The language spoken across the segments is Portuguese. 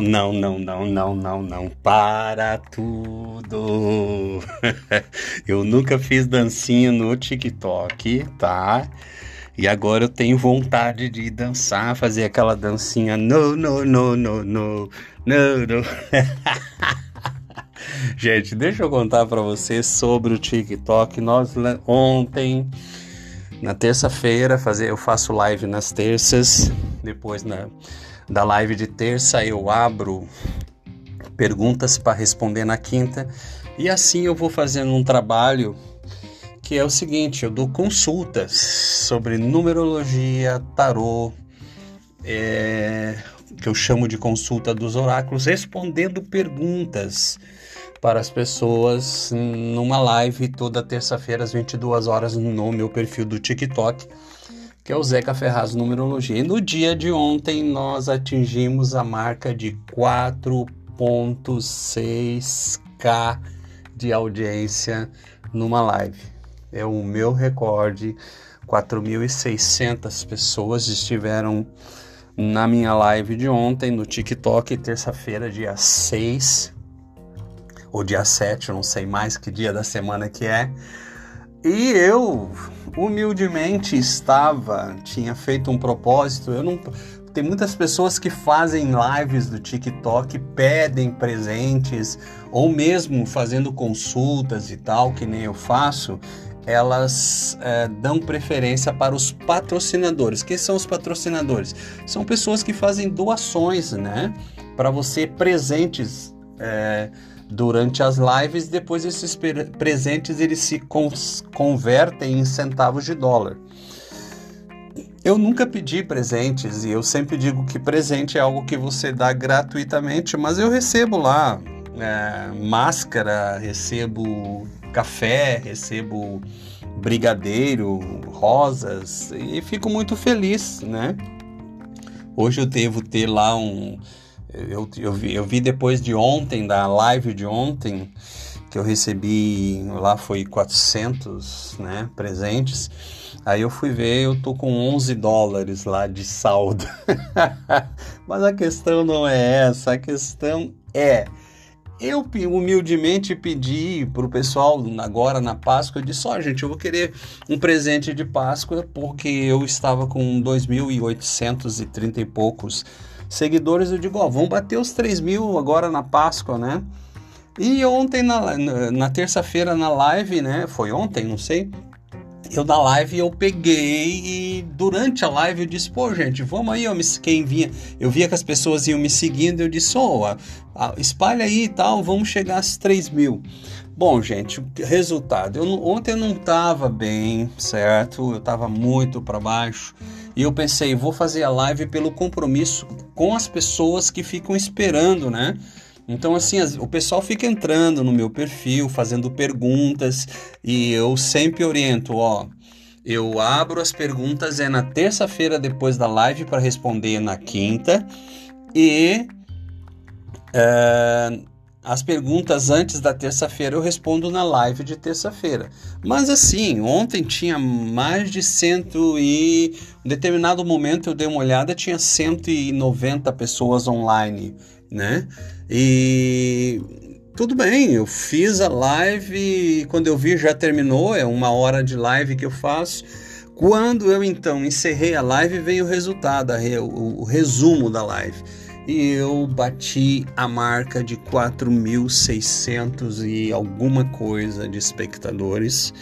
Não, não, não, não, não, não, não. Para tudo. Eu nunca fiz dancinha no TikTok, tá? E agora eu tenho vontade de dançar, fazer aquela dancinha no, no, no, no, no, no, no. Gente, deixa eu contar para vocês sobre o TikTok. Nós ontem, na terça-feira, fazer, eu faço live nas terças, depois na da live de terça eu abro perguntas para responder na quinta. E assim eu vou fazendo um trabalho que é o seguinte: eu dou consultas sobre numerologia, tarô, é, que eu chamo de consulta dos oráculos, respondendo perguntas para as pessoas numa live toda terça-feira às 22 horas no meu perfil do TikTok que é o Zeca Ferraz Numerologia. E no dia de ontem nós atingimos a marca de 4.6k de audiência numa live. É o meu recorde. 4.600 pessoas estiveram na minha live de ontem no TikTok, terça-feira, dia 6 ou dia 7, eu não sei mais que dia da semana que é. E eu humildemente estava, tinha feito um propósito. Eu não tem muitas pessoas que fazem lives do TikTok, pedem presentes ou mesmo fazendo consultas e tal, que nem eu faço. Elas é, dão preferência para os patrocinadores. Quem são os patrocinadores? São pessoas que fazem doações, né? Para você presentes. É, durante as lives, depois esses presentes eles se convertem em centavos de dólar. Eu nunca pedi presentes e eu sempre digo que presente é algo que você dá gratuitamente, mas eu recebo lá é, máscara, recebo café, recebo brigadeiro, rosas e fico muito feliz, né? Hoje eu devo ter lá um eu, eu, vi, eu vi depois de ontem, da live de ontem, que eu recebi, lá foi 400 né, presentes. Aí eu fui ver, eu tô com 11 dólares lá de saldo. Mas a questão não é essa, a questão é eu humildemente pedi para o pessoal agora na Páscoa, eu disse, ó oh, gente, eu vou querer um presente de Páscoa porque eu estava com 2.830 e poucos seguidores, eu digo, ó, vamos bater os 3 mil agora na Páscoa, né? E ontem, na, na, terça-feira, na live, né? Foi ontem, não sei. Eu na live eu peguei e durante a live eu disse, pô, gente, vamos aí, ó, quem vinha, eu via que as pessoas iam me seguindo, eu disse, ó, oh, espalha aí e tal, vamos chegar às 3 mil. Bom, gente, resultado, eu, ontem eu não tava bem, certo? Eu tava muito para baixo. E eu pensei, vou fazer a live pelo compromisso com as pessoas que ficam esperando, né? Então, assim, o pessoal fica entrando no meu perfil, fazendo perguntas, e eu sempre oriento, ó. Eu abro as perguntas é na terça-feira depois da live para responder na quinta. E uh, as perguntas antes da terça-feira eu respondo na live de terça-feira. Mas assim, ontem tinha mais de cento e... Em determinado momento eu dei uma olhada, tinha 190 pessoas online, né? E tudo bem, eu fiz a live, quando eu vi já terminou, é uma hora de live que eu faço. Quando eu então encerrei a live, veio o resultado, o resumo da live e eu bati a marca de 4.600 e alguma coisa de espectadores.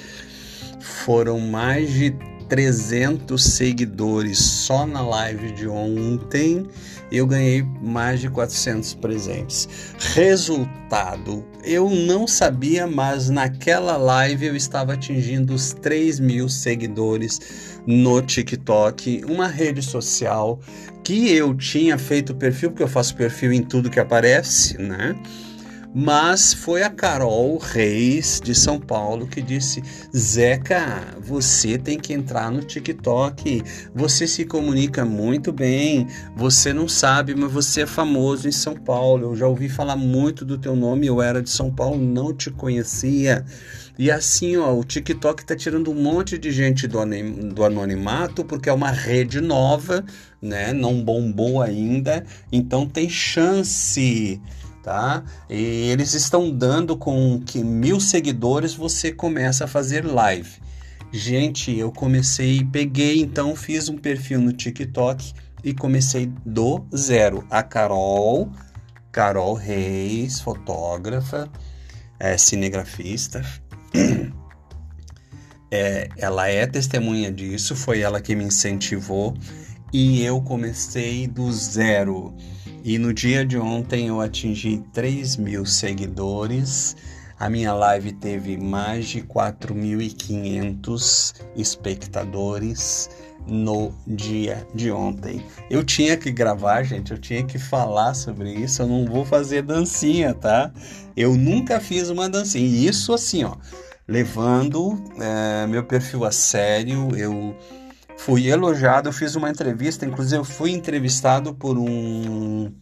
Foram mais de 300 seguidores só na live de ontem eu ganhei mais de 400 presentes. Resultado, eu não sabia, mas naquela live eu estava atingindo os 3 mil seguidores no TikTok, uma rede social que eu tinha feito perfil, porque eu faço perfil em tudo que aparece, né? mas foi a Carol Reis de São Paulo que disse: Zeca, você tem que entrar no TikTok. Você se comunica muito bem. Você não sabe, mas você é famoso em São Paulo. Eu já ouvi falar muito do teu nome. Eu era de São Paulo, não te conhecia. E assim, ó, o TikTok tá tirando um monte de gente do, do anonimato porque é uma rede nova, né? Não bombou ainda, então tem chance tá? E eles estão dando com que mil seguidores você começa a fazer live. Gente, eu comecei, peguei então, fiz um perfil no TikTok e comecei do zero. A Carol, Carol Reis, fotógrafa, é, cinegrafista. É, ela é testemunha disso, foi ela que me incentivou e eu comecei do zero. E no dia de ontem eu atingi 3 mil seguidores. A minha live teve mais de 4.500 espectadores no dia de ontem. Eu tinha que gravar, gente, eu tinha que falar sobre isso. Eu não vou fazer dancinha, tá? Eu nunca fiz uma dancinha. E isso assim, ó, levando é, meu perfil a sério. Eu fui elogiado, eu fiz uma entrevista, inclusive eu fui entrevistado por um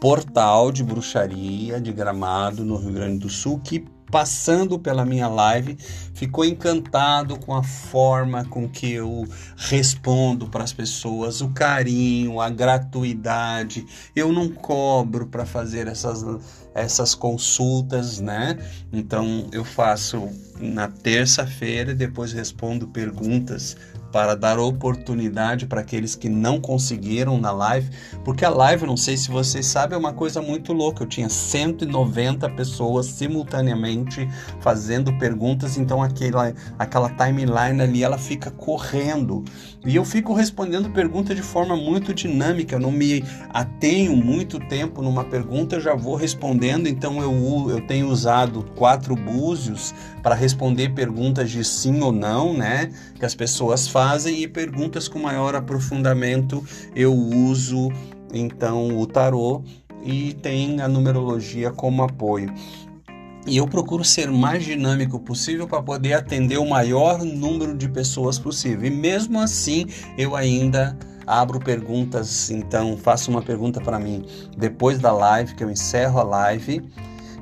portal de bruxaria de Gramado, no Rio Grande do Sul, que passando pela minha live, ficou encantado com a forma com que eu respondo para as pessoas, o carinho, a gratuidade. Eu não cobro para fazer essas, essas consultas, né? Então eu faço na terça-feira e depois respondo perguntas para dar oportunidade para aqueles que não conseguiram na live, porque a live, não sei se vocês sabem, é uma coisa muito louca. Eu tinha 190 pessoas simultaneamente fazendo perguntas, então aquela, aquela timeline ali ela fica correndo. E eu fico respondendo pergunta de forma muito dinâmica, eu não me atenho muito tempo numa pergunta, eu já vou respondendo, então eu, eu tenho usado quatro búzios para responder perguntas de sim ou não, né? Que as pessoas fazem e perguntas com maior aprofundamento eu uso então o tarô e tem a numerologia como apoio. E eu procuro ser mais dinâmico possível para poder atender o maior número de pessoas possível. E mesmo assim, eu ainda abro perguntas, então faço uma pergunta para mim depois da live, que eu encerro a live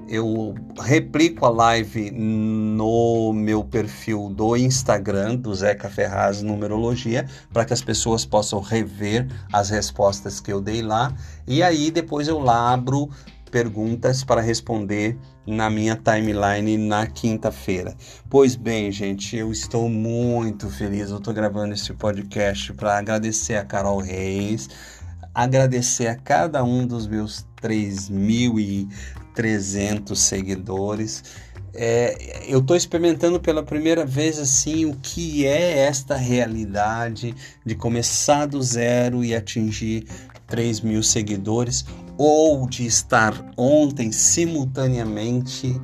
eu replico a live no meu perfil do Instagram, do Zeca Ferraz Numerologia, para que as pessoas possam rever as respostas que eu dei lá. E aí depois eu lá abro perguntas para responder na minha timeline na quinta-feira. Pois bem, gente, eu estou muito feliz. Eu estou gravando esse podcast para agradecer a Carol Reis, agradecer a cada um dos meus 3.300 seguidores. É, eu estou experimentando pela primeira vez assim o que é esta realidade de começar do zero e atingir 3 mil seguidores ou de estar ontem simultaneamente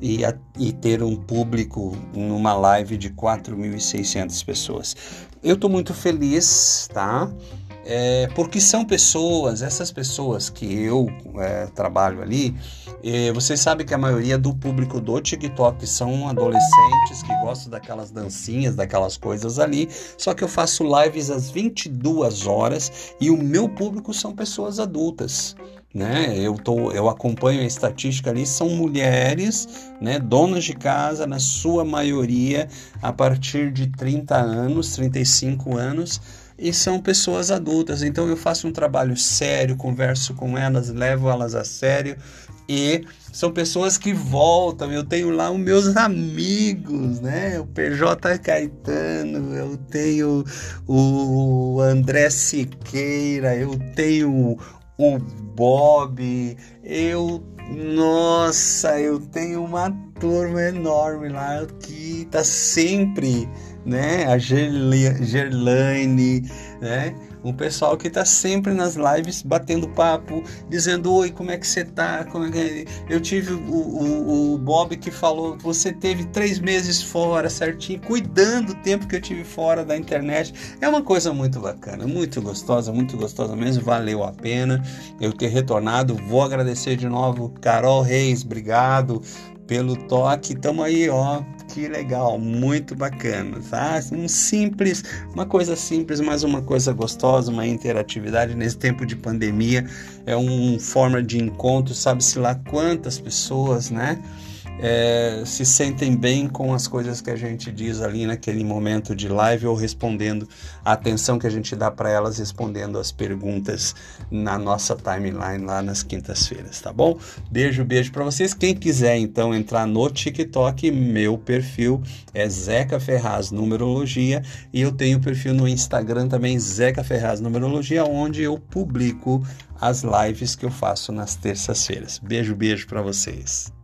e, a, e ter um público numa live de 4.600 pessoas. Eu estou muito feliz, tá? É, porque são pessoas, essas pessoas que eu é, trabalho ali, é, você sabe que a maioria do público do TikTok são adolescentes que gostam daquelas dancinhas, daquelas coisas ali, só que eu faço lives às 22 horas e o meu público são pessoas adultas. Né? Eu, tô, eu acompanho a estatística ali, são mulheres, né, donas de casa, na sua maioria, a partir de 30 anos, 35 anos, e são pessoas adultas. Então eu faço um trabalho sério, converso com elas, levo elas a sério e são pessoas que voltam. Eu tenho lá os meus amigos, né? O PJ Caetano, eu tenho o André Siqueira, eu tenho o Bob, eu nossa, eu tenho uma turma enorme lá que tá sempre né? A Gerlaine, né? um pessoal que está sempre nas lives batendo papo, dizendo oi, como é que você tá? Como é que... Eu tive o, o, o Bob que falou, você teve três meses fora, certinho, cuidando do tempo que eu tive fora da internet. É uma coisa muito bacana, muito gostosa, muito gostosa mesmo, valeu a pena eu ter retornado. Vou agradecer de novo, Carol Reis, obrigado pelo toque. Tamo aí, ó, que legal, muito bacana, tá? Um simples, uma coisa simples, mas uma coisa gostosa, uma interatividade nesse tempo de pandemia. É uma forma de encontro, sabe-se lá quantas pessoas, né? É, se sentem bem com as coisas que a gente diz ali naquele momento de live ou respondendo a atenção que a gente dá para elas, respondendo as perguntas na nossa timeline lá nas quintas-feiras, tá bom? Beijo, beijo para vocês. Quem quiser então entrar no TikTok, meu perfil é Zeca Ferraz Numerologia e eu tenho perfil no Instagram também Zeca Ferraz Numerologia, onde eu publico as lives que eu faço nas terças-feiras. Beijo, beijo para vocês.